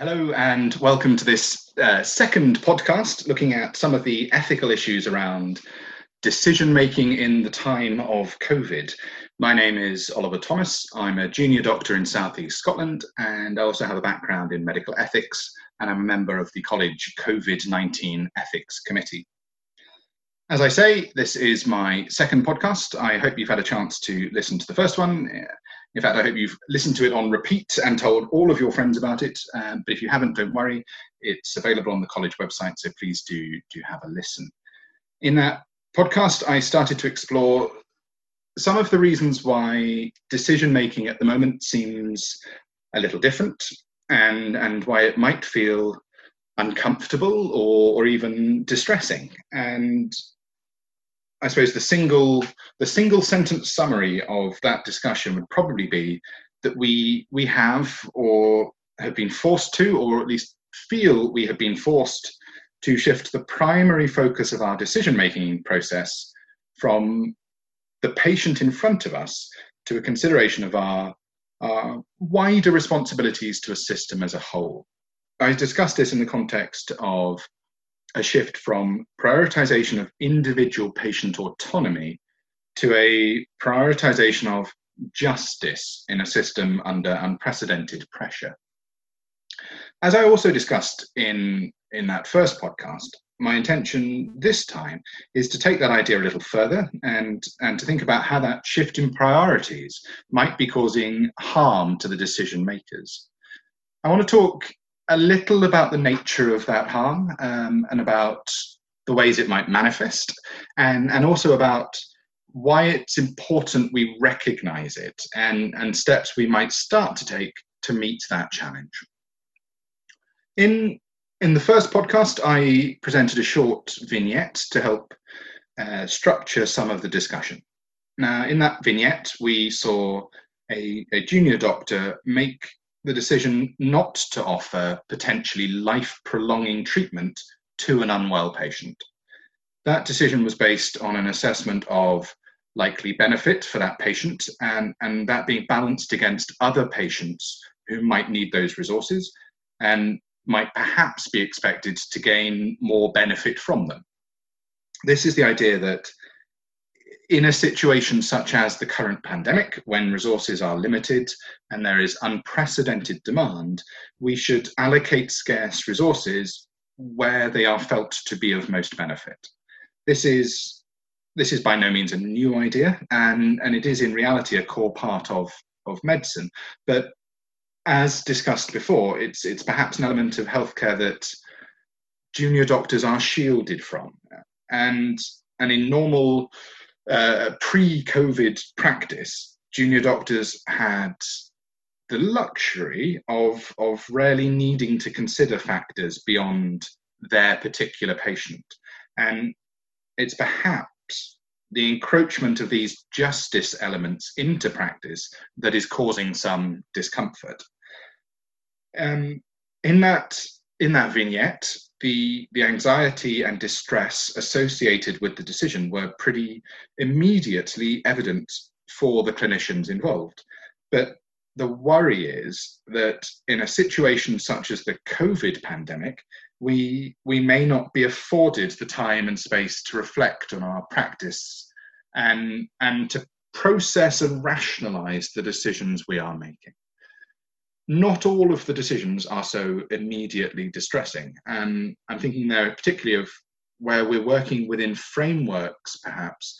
Hello, and welcome to this uh, second podcast looking at some of the ethical issues around decision making in the time of COVID. My name is Oliver Thomas. I'm a junior doctor in Southeast Scotland, and I also have a background in medical ethics, and I'm a member of the College COVID 19 Ethics Committee. As I say, this is my second podcast. I hope you've had a chance to listen to the first one. In fact, I hope you've listened to it on repeat and told all of your friends about it. Um, but if you haven't, don't worry. It's available on the college website, so please do do have a listen. In that podcast, I started to explore some of the reasons why decision making at the moment seems a little different, and and why it might feel uncomfortable or, or even distressing. And I suppose the single the single sentence summary of that discussion would probably be that we we have or have been forced to, or at least feel we have been forced to shift the primary focus of our decision making process from the patient in front of us to a consideration of our, our wider responsibilities to a system as a whole. I discussed this in the context of a shift from prioritization of individual patient autonomy to a prioritization of justice in a system under unprecedented pressure. As I also discussed in, in that first podcast, my intention this time is to take that idea a little further and, and to think about how that shift in priorities might be causing harm to the decision makers. I want to talk a little about the nature of that harm um, and about the ways it might manifest, and, and also about why it's important we recognize it and, and steps we might start to take to meet that challenge. In, in the first podcast, I presented a short vignette to help uh, structure some of the discussion. Now, in that vignette, we saw a, a junior doctor make the decision not to offer potentially life prolonging treatment to an unwell patient. That decision was based on an assessment of likely benefit for that patient and, and that being balanced against other patients who might need those resources and might perhaps be expected to gain more benefit from them. This is the idea that in a situation such as the current pandemic, when resources are limited and there is unprecedented demand, we should allocate scarce resources where they are felt to be of most benefit. This is this is by no means a new idea, and, and it is in reality a core part of, of medicine. But as discussed before, it's it's perhaps an element of healthcare that junior doctors are shielded from. And and in normal uh, pre-COVID practice, junior doctors had the luxury of of rarely needing to consider factors beyond their particular patient, and it's perhaps the encroachment of these justice elements into practice that is causing some discomfort. Um, in that in that vignette, the, the anxiety and distress associated with the decision were pretty immediately evident for the clinicians involved. But the worry is that in a situation such as the COVID pandemic, we, we may not be afforded the time and space to reflect on our practice and, and to process and rationalize the decisions we are making not all of the decisions are so immediately distressing. And I'm thinking there particularly of where we're working within frameworks, perhaps,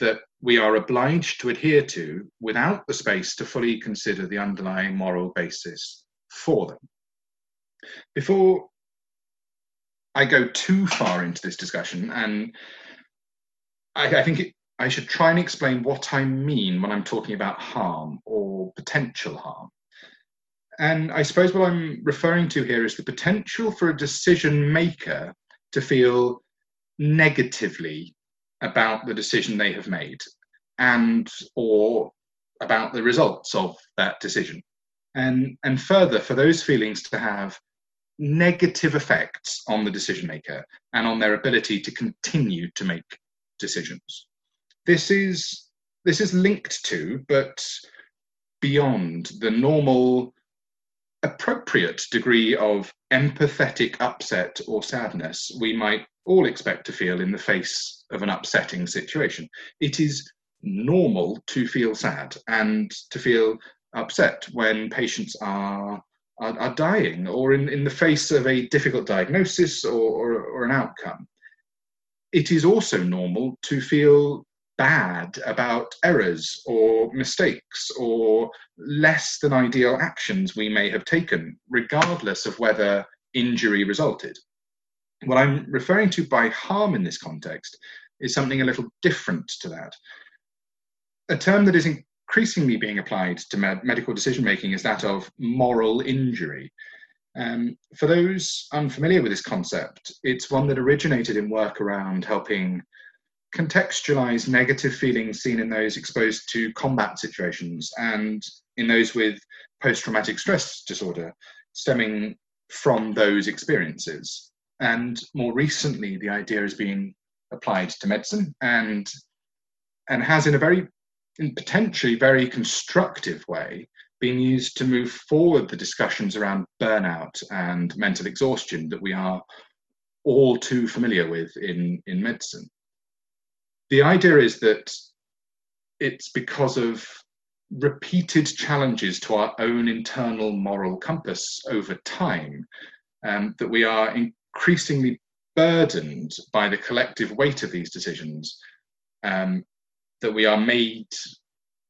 that we are obliged to adhere to without the space to fully consider the underlying moral basis for them. Before I go too far into this discussion, and I, I think it, I should try and explain what I mean when I'm talking about harm or potential harm. And I suppose what I'm referring to here is the potential for a decision maker to feel negatively about the decision they have made and or about the results of that decision. And, and further, for those feelings to have negative effects on the decision maker and on their ability to continue to make decisions. This is this is linked to, but beyond the normal appropriate degree of empathetic upset or sadness we might all expect to feel in the face of an upsetting situation. It is normal to feel sad and to feel upset when patients are are, are dying or in, in the face of a difficult diagnosis or, or, or an outcome. It is also normal to feel bad about errors or mistakes or less than ideal actions we may have taken, regardless of whether injury resulted. What I'm referring to by harm in this context is something a little different to that. A term that is increasingly being applied to med- medical decision making is that of moral injury. Um, for those unfamiliar with this concept, it's one that originated in work around helping contextualize negative feelings seen in those exposed to combat situations and in those with post traumatic stress disorder stemming from those experiences. And more recently, the idea is being applied to medicine and and has in a very in potentially very constructive way been used to move forward the discussions around burnout and mental exhaustion that we are all too familiar with in, in medicine. The idea is that it's because of repeated challenges to our own internal moral compass over time um, that we are increasingly burdened by the collective weight of these decisions um, that we are made,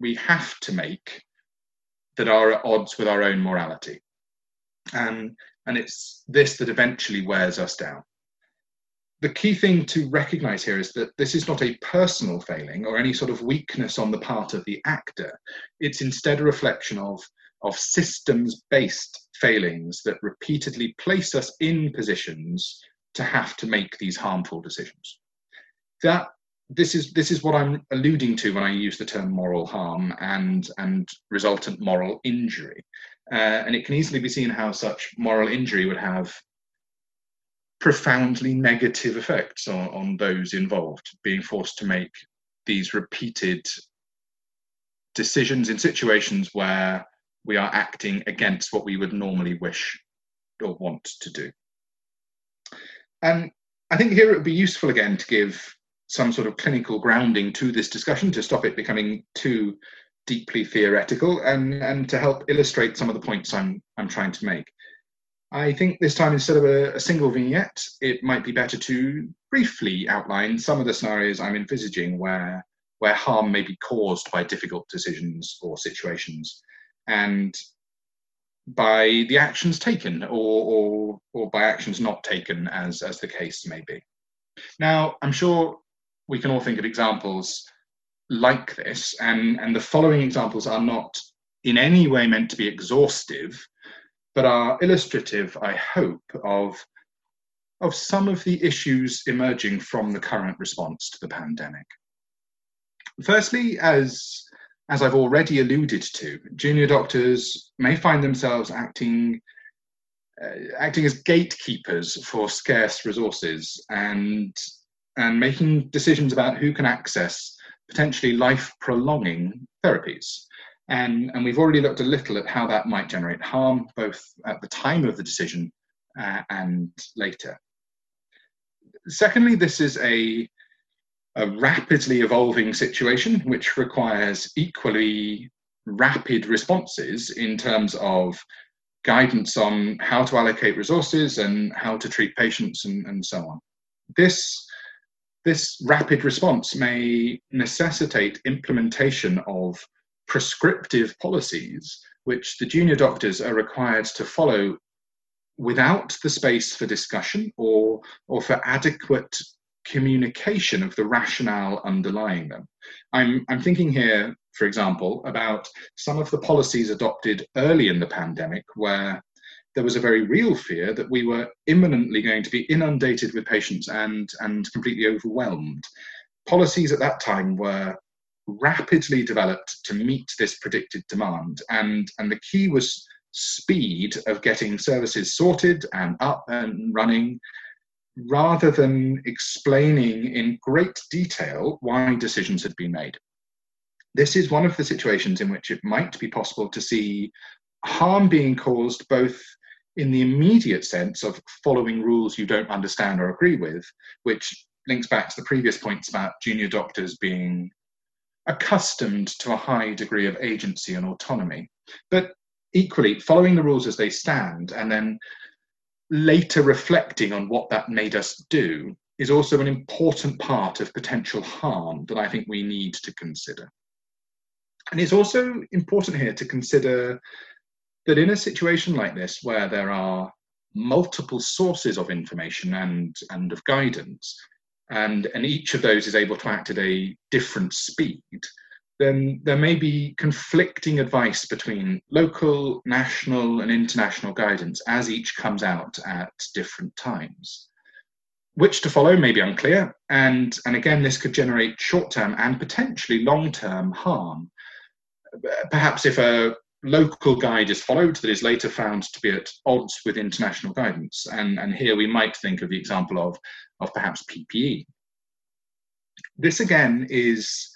we have to make that are at odds with our own morality. And, and it's this that eventually wears us down. The key thing to recognize here is that this is not a personal failing or any sort of weakness on the part of the actor. It's instead a reflection of, of systems based failings that repeatedly place us in positions to have to make these harmful decisions. That this is this is what I'm alluding to when I use the term moral harm and and resultant moral injury, uh, and it can easily be seen how such moral injury would have profoundly negative effects on, on those involved, being forced to make these repeated decisions in situations where we are acting against what we would normally wish or want to do. And I think here it would be useful again to give some sort of clinical grounding to this discussion to stop it becoming too deeply theoretical and, and to help illustrate some of the points I'm, I'm trying to make. I think this time, instead of a, a, single vignette, it might be better to briefly outline some of the scenarios I'm envisaging where, where harm may be caused by difficult decisions or situations, and by the actions taken or, or, or by actions not taken, as, as the case may be. Now, I'm sure we can all think of examples like this, and, and the following examples are not in any way meant to be exhaustive, but are illustrative, I hope, of, of some of the issues emerging from the current response to the pandemic. Firstly, as, as I've already alluded to, junior doctors may find themselves acting uh, acting as gatekeepers for scarce resources and and making decisions about who can access potentially life prolonging therapies. And, and we've already looked a little at how that might generate harm, both at the time of the decision uh, and later. Secondly, this is a, a rapidly evolving situation which requires equally rapid responses in terms of guidance on how to allocate resources and how to treat patients and, and so on. This this rapid response may necessitate implementation of prescriptive policies which the junior doctors are required to follow without the space for discussion or, or for adequate communication of the rationale underlying them. I'm, I'm thinking here, for example, about some of the policies adopted early in the pandemic where there was a very real fear that we were imminently going to be inundated with patients and, and completely overwhelmed. Policies at that time were rapidly developed to meet this predicted demand, and, and the key was speed of getting services sorted and up and running rather than explaining in great detail why decisions had been made. This is one of the situations in which it might be possible to see harm being caused both in the immediate sense of following rules you don't understand or agree with, which links back to the previous points about junior doctors being accustomed to a high degree of agency and autonomy. But equally, following the rules as they stand and then later reflecting on what that made us do is also an important part of potential harm that I think we need to consider. And it's also important here to consider that in a situation like this, where there are multiple sources of information and, and of guidance, and, and each of those is able to act at a different speed, then there may be conflicting advice between local, national, and international guidance as each comes out at different times. Which to follow may be unclear, and, and again, this could generate short term and potentially long term harm. Perhaps if a local guide is followed that is later found to be at odds with international guidance. And, and here we might think of the example of, of perhaps PPE. This again is,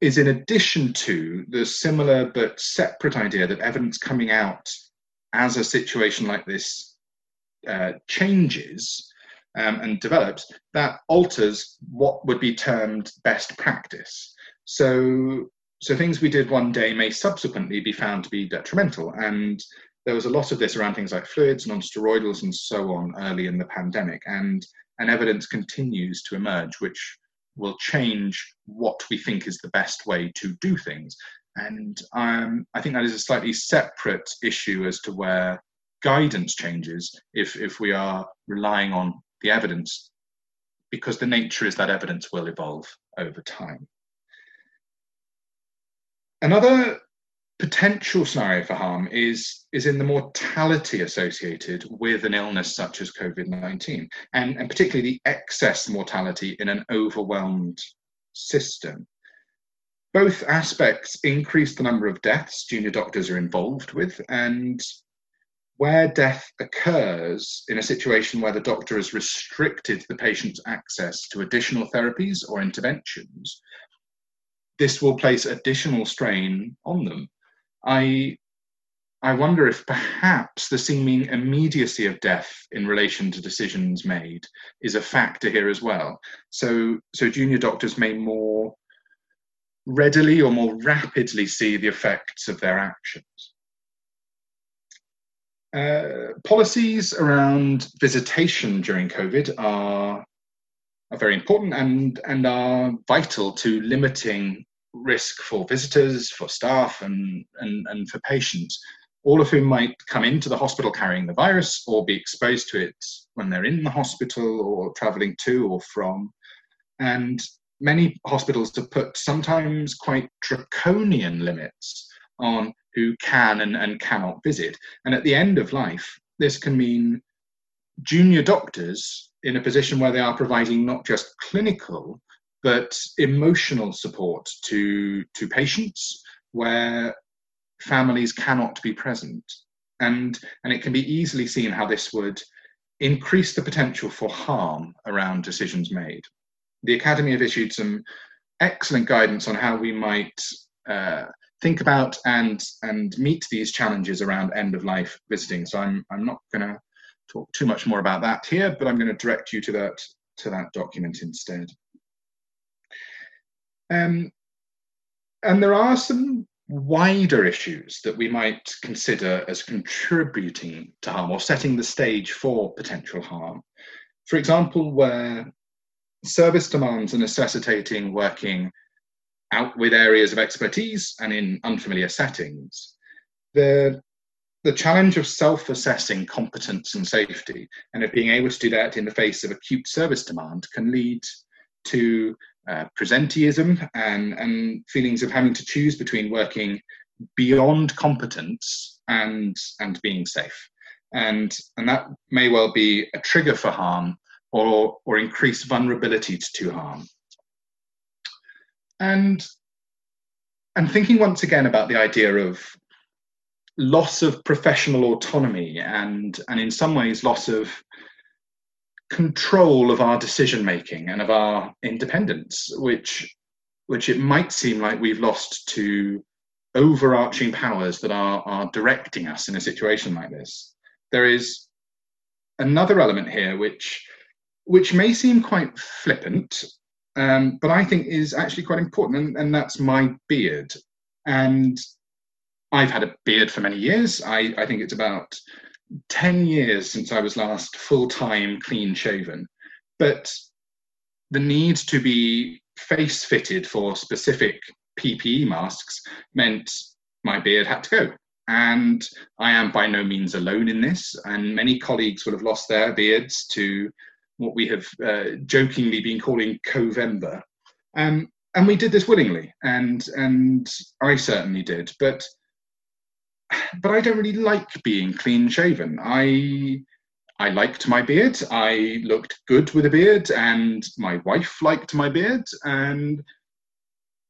is in addition to the similar but separate idea that evidence coming out as a situation like this uh, changes um, and develops, that alters what would be termed best practice. So so things we did one day may subsequently be found to be detrimental. And there was a lot of this around things like fluids, non-steroidals, and so on early in the pandemic. And, and evidence continues to emerge, which will change what we think is the best way to do things. And um, I think that is a slightly separate issue as to where guidance changes if, if we are relying on the evidence, because the nature is that evidence will evolve over time. Another potential scenario for harm is, is in the mortality associated with an illness such as COVID 19, and, and particularly the excess mortality in an overwhelmed system. Both aspects increase the number of deaths junior doctors are involved with, and where death occurs in a situation where the doctor has restricted the patient's access to additional therapies or interventions, this will place additional strain on them. I I wonder if perhaps the seeming immediacy of death in relation to decisions made is a factor here as well. So, so junior doctors may more readily or more rapidly see the effects of their actions. Uh, policies around visitation during COVID are, are very important and, and are vital to limiting risk for visitors, for staff, and, and, and for patients, all of whom might come into the hospital carrying the virus or be exposed to it when they're in the hospital or traveling to or from. And many hospitals have put sometimes quite draconian limits on who can and, and cannot visit. And at the end of life, this can mean junior doctors in a position where they are providing not just clinical but emotional support to to patients where families cannot be present. And and it can be easily seen how this would increase the potential for harm around decisions made. The academy have issued some excellent guidance on how we might uh, think about and and meet these challenges around end of life visiting. So i'm i'm not going to talk too much more about that here but i'm going to direct you to that to that document instead um, and there are some wider issues that we might consider as contributing to harm or setting the stage for potential harm. For example, where service demands are necessitating working out with areas of expertise and in unfamiliar settings. The, the challenge of self assessing competence and safety and of being able to do that in the face of acute service demand can lead to uh, presenteeism and, and feelings of having to choose between working beyond competence and and being safe. And and that may well be a trigger for harm or or increased vulnerability to, to harm. And and thinking once again about the idea of loss of professional autonomy and and in some ways loss of control of our decision making and of our independence, which which it might seem like we've lost to overarching powers that are, are directing us in a situation like this. There is another element here which which may seem quite flippant, um, but I think is actually quite important, and, and that's my beard. And I've had a beard for many years. I, I think it's about 10 years since I was last full time clean shaven. But the need to be face fitted for specific PPE masks meant my beard had to go. And I am by no means alone in this, and many colleagues will have lost their beards to what we have uh, jokingly been calling Covember. Um, and we did this willingly, and and I certainly did. But but I don't really like being clean shaven. I I liked my beard. I looked good with a beard, and my wife liked my beard, and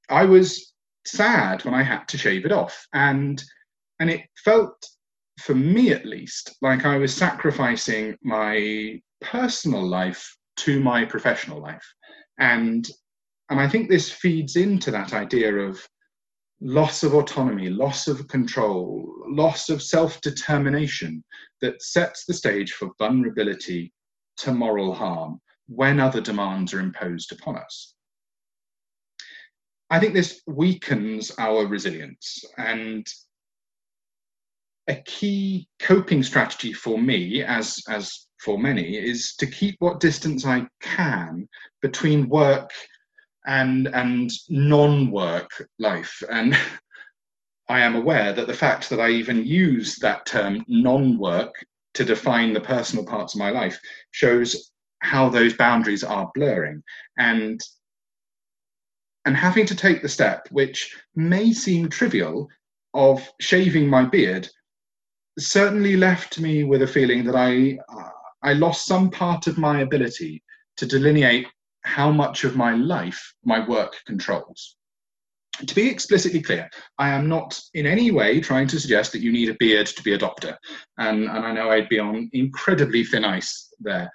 I was sad when I had to shave it off. And and it felt, for me at least, like I was sacrificing my personal life to my professional life. And and I think this feeds into that idea of loss of autonomy, loss of control, loss of self determination that sets the stage for vulnerability to moral harm when other demands are imposed upon us. I think this weakens our resilience. And a key coping strategy for me, as, as for many, is to keep what distance I can between work and and non-work life. And i am aware that the fact that i even use that term non-work to define the personal parts of my life shows how those boundaries are blurring. And and having to take the step which may seem trivial of shaving my beard certainly left me with a feeling that i i lost some part of my ability to delineate how much of my life my work controls. To be explicitly clear, I am not in any way trying to suggest that you need a beard to be a doctor, and, and I know I'd be on incredibly thin ice there.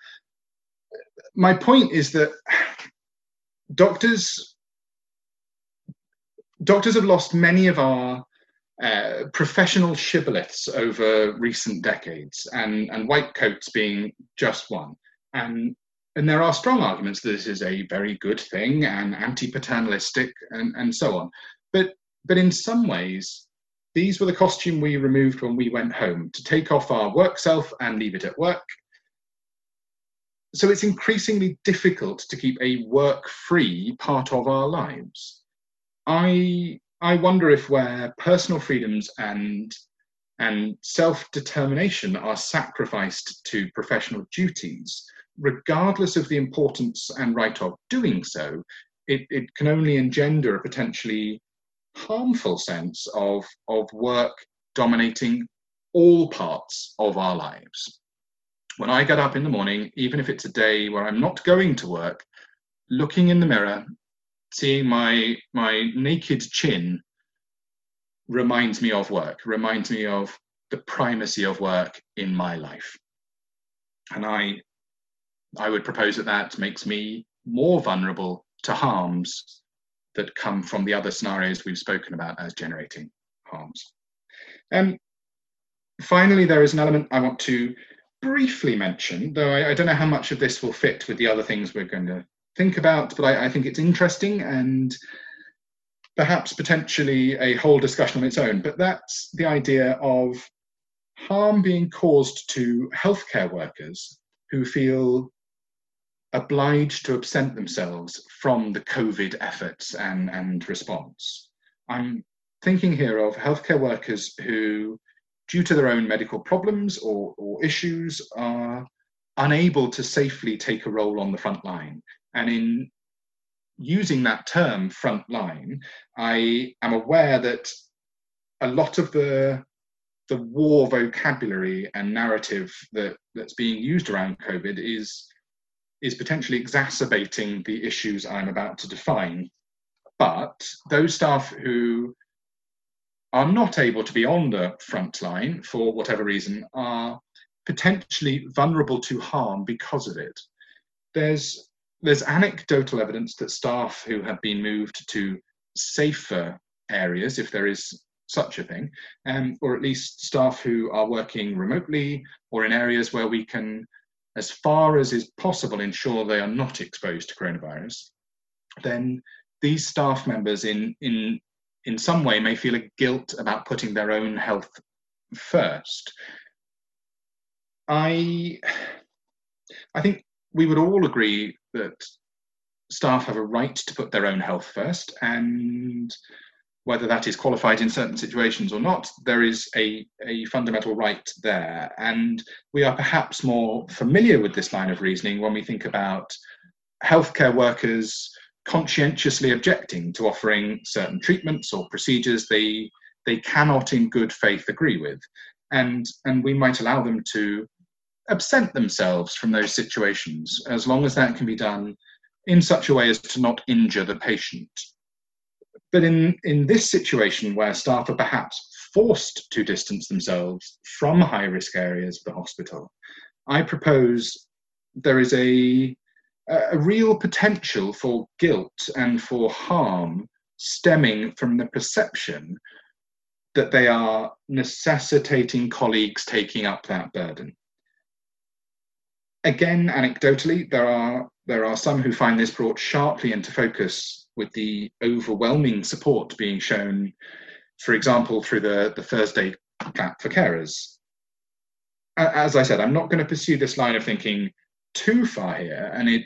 My point is that doctors doctors have lost many of our uh, professional shibboleths over recent decades, and, and white coats being just one. And and there are strong arguments that this is a very good thing and anti-paternalistic and, and so on. But but in some ways, these were the costume we removed when we went home to take off our work self and leave it at work. So it's increasingly difficult to keep a work-free part of our lives. I I wonder if where personal freedoms and and self-determination are sacrificed to professional duties, regardless of the importance and right of doing so, it, it can only engender a potentially harmful sense of, of work dominating all parts of our lives. When I get up in the morning, even if it's a day where I'm not going to work, looking in the mirror, seeing my my naked chin reminds me of work, reminds me of the primacy of work in my life. And I I would propose that that makes me more vulnerable to harms that come from the other scenarios we've spoken about as generating harms. Um, finally, there is an element I want to briefly mention, though I, I, don't know how much of this will fit with the other things we're going to think about, but I, I think it's interesting and perhaps potentially a whole discussion on its own. But that's the idea of harm being caused to healthcare workers who feel obliged to absent themselves from the COVID efforts and, and response. I'm thinking here of healthcare workers who, due to their own medical problems or, or issues, are unable to safely take a role on the front line. And in using that term front line, I am aware that a lot of the the war vocabulary and narrative that, that's being used around COVID is is potentially exacerbating the issues I'm about to define. But those staff who are not able to be on the front line for whatever reason are potentially vulnerable to harm because of it. There's there's anecdotal evidence that staff who have been moved to safer areas, if there is such a thing, um, or at least staff who are working remotely or in areas where we can, as far as is possible, ensure they are not exposed to coronavirus, then these staff members in, in, in some way may feel a guilt about putting their own health first. I, I think we would all agree that staff have a right to put their own health first, and whether that is qualified in certain situations or not, there is a, a fundamental right there. And we are perhaps more familiar with this line of reasoning when we think about healthcare workers conscientiously objecting to offering certain treatments or procedures they they cannot in good faith agree with and and we might allow them to absent themselves from those situations as long as that can be done in such a way as to not injure the patient but in in this situation where staff are perhaps forced to distance themselves from high risk areas of the hospital i propose there is a a real potential for guilt and for harm stemming from the perception that they are necessitating colleagues taking up that burden. Again, anecdotally, there are there are some who find this brought sharply into focus with the overwhelming support being shown, for example, through the, the Thursday clap for carers. As I said, I'm not going to pursue this line of thinking too far here, and it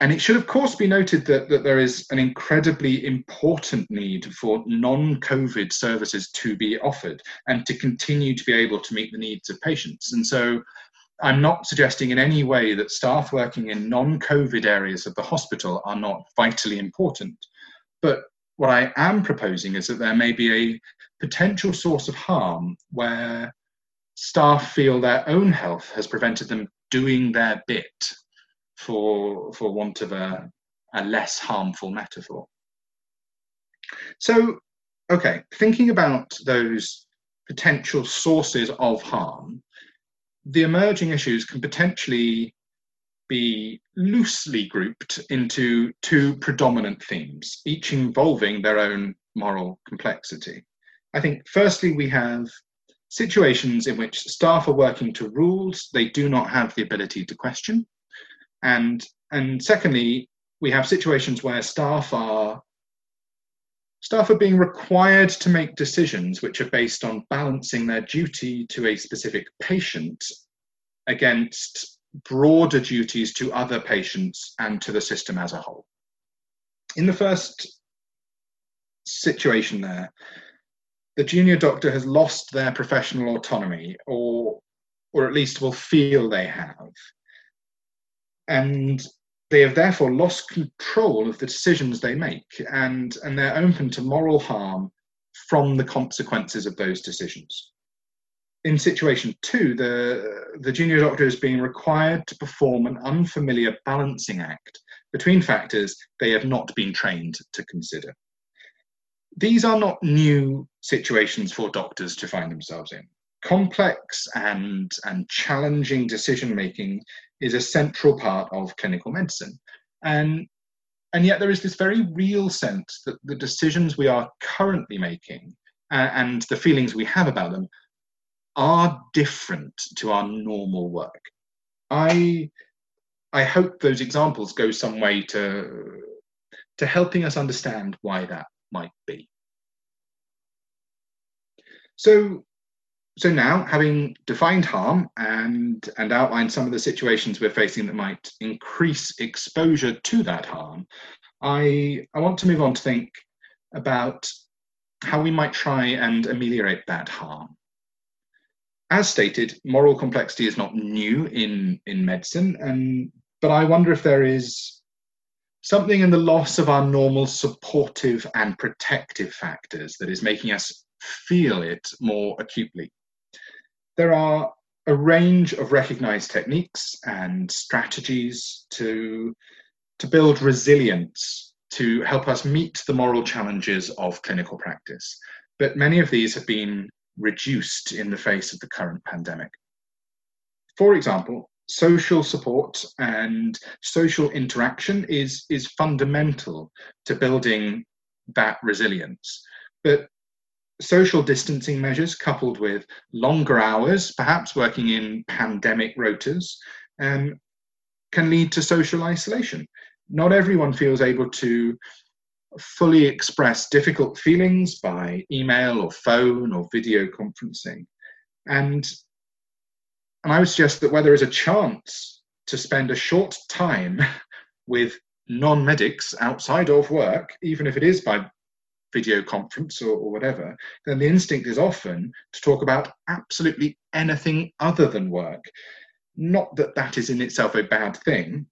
and it should, of course, be noted that, that there is an incredibly important need for non COVID services to be offered and to continue to be able to meet the needs of patients. And so I'm not suggesting in any way that staff working in non COVID areas of the hospital are not vitally important. But what I am proposing is that there may be a potential source of harm where staff feel their own health has prevented them doing their bit for, for want of a, a less harmful metaphor. So, okay, thinking about those potential sources of harm, the emerging issues can potentially be loosely grouped into two predominant themes, each involving their own moral complexity. I think, firstly, we have situations in which staff are working to rules they do not have the ability to question. And and secondly, we have situations where staff are staff are being required to make decisions which are based on balancing their duty to a specific patient against broader duties to other patients and to the system as a whole. In the first situation there, the junior doctor has lost their professional autonomy or or at least will feel they have and they have therefore lost control of the decisions they make and, and they're open to moral harm from the consequences of those decisions. In situation two, the, the junior doctor is being required to perform an unfamiliar balancing act between factors they have not been trained to consider. These are not new situations for doctors to find themselves in. Complex and, and challenging decision making is a central part of clinical medicine. And, and yet there is this very real sense that the decisions we are currently making uh, and the feelings we have about them are different to our normal work. I, I hope those examples go some way to, to helping us understand why that might be. So so now, having defined harm and and outlined some of the situations we're facing that might increase exposure to that harm, I I want to move on to think about how we might try and ameliorate that harm. As stated, moral complexity is not new in in medicine, and but I wonder if there is something in the loss of our normal supportive and protective factors that is making us feel it more acutely there are a range of recognized techniques and strategies to, to build resilience to help us meet the moral challenges of clinical practice. But many of these have been reduced in the face of the current pandemic. For example, social support and social interaction is, is fundamental to building that resilience. But social distancing measures coupled with longer hours, perhaps working in pandemic rotas, um, can lead to social isolation. Not everyone feels able to fully express difficult feelings by email or phone or video conferencing. And, and I would suggest that where there is a chance to spend a short time with non medics outside of work, even if it is by video conference or, or, whatever, then the instinct is often to talk about absolutely anything other than work. Not that that is in itself a bad thing,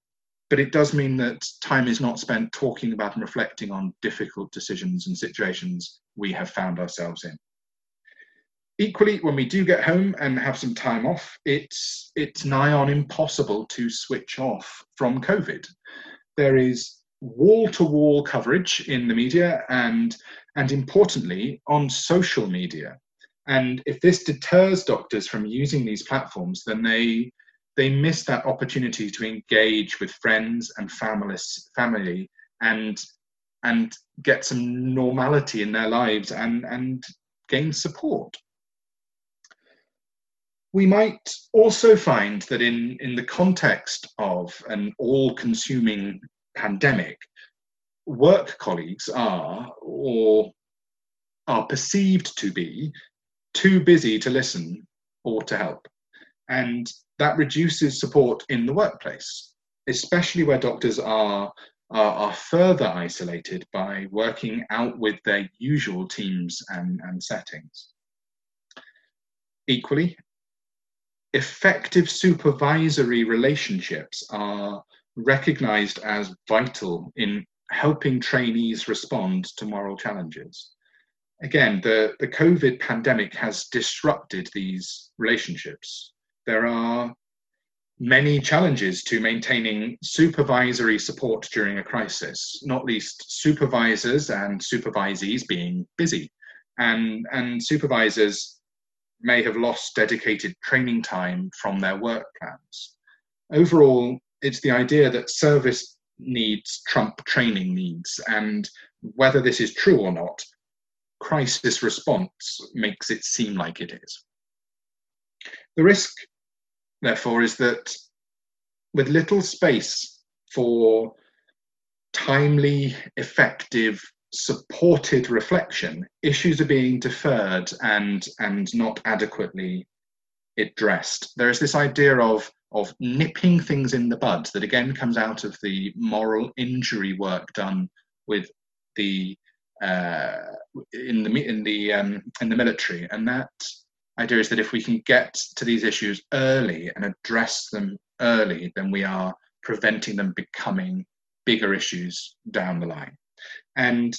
but it does mean that time is not spent talking about and reflecting on difficult decisions and situations we have found ourselves in. Equally, when we do get home and have some time off, it's it's nigh on impossible to switch off from COVID. There is wall-to-wall coverage in the media and and importantly on social media. And if this deters doctors from using these platforms, then they they miss that opportunity to engage with friends and families, family, and and get some normality in their lives and and gain support. We might also find that in, in the context of an all-consuming pandemic, work colleagues are or are perceived to be too busy to listen or to help. And that reduces support in the workplace, especially where doctors are, are, are, further isolated by working out with their usual teams and, and settings. Equally, effective supervisory relationships are recognized as vital in helping trainees respond to moral challenges. Again, the, the COVID pandemic has disrupted these relationships there are many challenges to maintaining supervisory support during a crisis, not least supervisors and supervisees being busy. And, and supervisors may have lost dedicated training time from their work plans. Overall, it's the idea that service needs trump training needs, and whether this is true or not, crisis response makes it seem like it is. The risk therefore, is that with little space for timely, effective, supported reflection, issues are being deferred and, and not adequately addressed. There is this idea of, of nipping things in the bud that again comes out of the moral injury work done with the uh, in the in the um, in the military, and that idea is that if we can get to these issues early and address them early, then we are preventing them becoming bigger issues down the line. And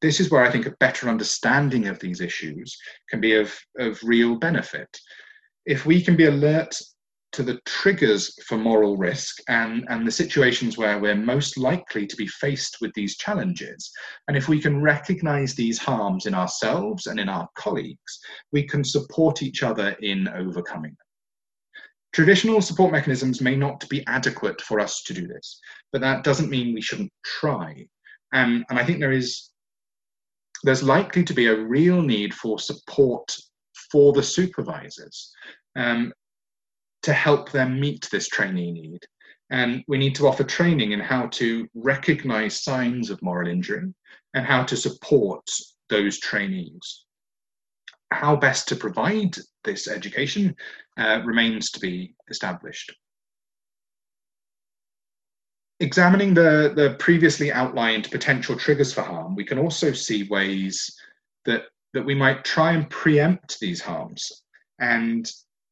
this is where I think a better understanding of these issues can be of, of real benefit. If we can be alert to the triggers for moral risk and, and the situations where we're most likely to be faced with these challenges. And if we can recognize these harms in ourselves and in our colleagues, we can support each other in overcoming them. Traditional support mechanisms may not be adequate for us to do this, but that doesn't mean we shouldn't try. And, and I think there is there's likely to be a real need for support for the supervisors. Um, to help them meet this trainee need. And we need to offer training in how to recognize signs of moral injury and how to support those trainees. How best to provide this education uh, remains to be established. Examining the, the previously outlined potential triggers for harm, we can also see ways that, that we might try and preempt these harms and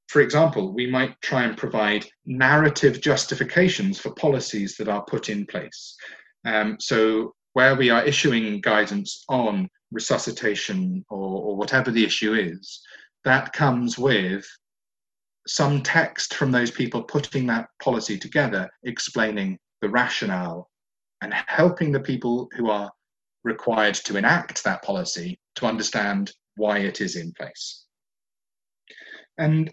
for example, we might try and provide narrative justifications for policies that are put in place. Um, so, where we are issuing guidance on resuscitation or, or whatever the issue is, that comes with some text from those people putting that policy together, explaining the rationale and helping the people who are required to enact that policy to understand why it is in place. And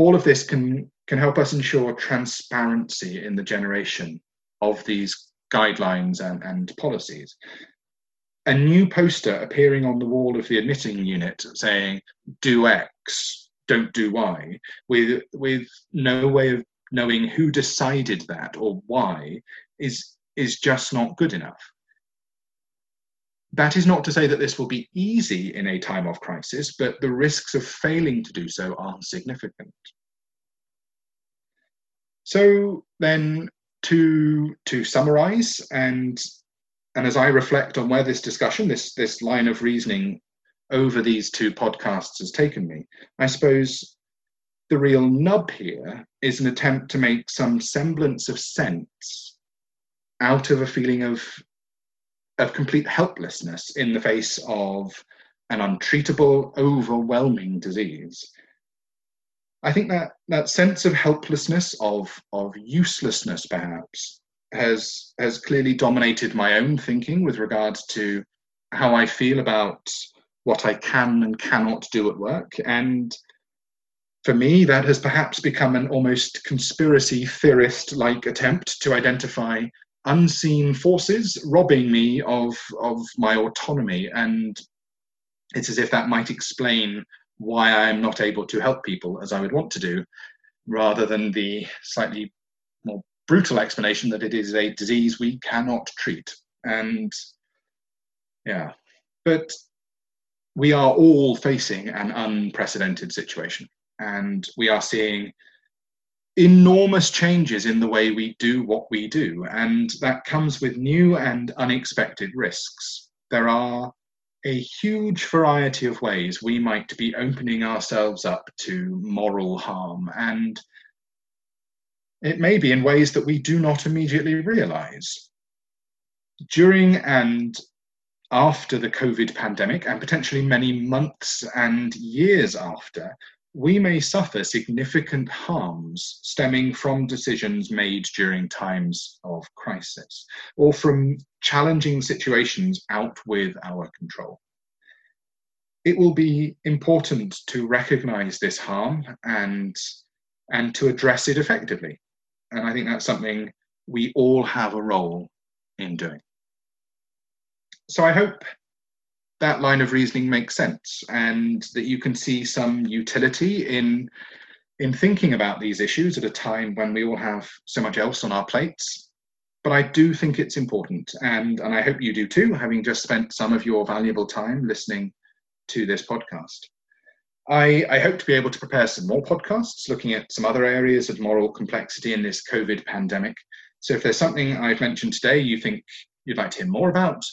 all of this can can help us ensure transparency in the generation of these guidelines and, and policies. a new poster appearing on the wall of the admitting unit saying do X, don't do Y, with with no way of knowing who decided that or why is is just not good enough. That is not to say that this will be easy in a time of crisis, but the risks of failing to do so are significant. So then to to summarize and and as I reflect on where this discussion, this this line of reasoning over these two podcasts has taken me, I suppose the real nub here is an attempt to make some semblance of sense out of a feeling of of complete helplessness in the face of an untreatable, overwhelming disease. I think that that sense of helplessness, of of uselessness, perhaps, has has clearly dominated my own thinking with regard to how I feel about what I can and cannot do at work. And for me, that has perhaps become an almost conspiracy theorist like attempt to identify unseen forces robbing me of, of my autonomy. And it's as if that might explain why I am not able to help people as I would want to do, rather than the slightly more brutal explanation that it is a disease we cannot treat. And yeah, but we are all facing an unprecedented situation, and we are seeing enormous changes in the way we do what we do, and that comes with new and unexpected risks. There are a huge variety of ways we might be opening ourselves up to moral harm, and it may be in ways that we do not immediately realize. During and after the COVID pandemic, and potentially many months and years after, we may suffer significant harms stemming from decisions made during times of crisis or from challenging situations out with our control. It will be important to recognize this harm and, and to address it effectively. And I think that's something we all have a role in doing. So I hope that line of reasoning makes sense and that you can see some utility in in thinking about these issues at a time when we all have so much else on our plates but i do think it's important and and i hope you do too having just spent some of your valuable time listening to this podcast I, I, hope to be able to prepare some more podcasts looking at some other areas of moral complexity in this COVID pandemic. So if there's something I've mentioned today you think you'd like to hear more about,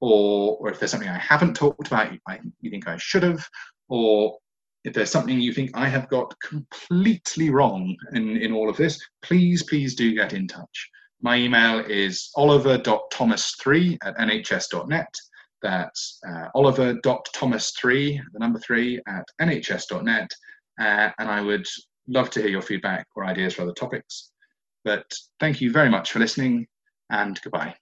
or, or if there's something I haven't talked about you, I, you think I should have, or if there's something you think I have got completely wrong in, in all of this, please, please do get in touch. My email is oliver.thomas3 at nhs.net. That's uh, oliver.thomas3, the number three, at nhs.net. Uh, and I would love to hear your feedback or ideas for other topics. But thank you very much for listening, and goodbye.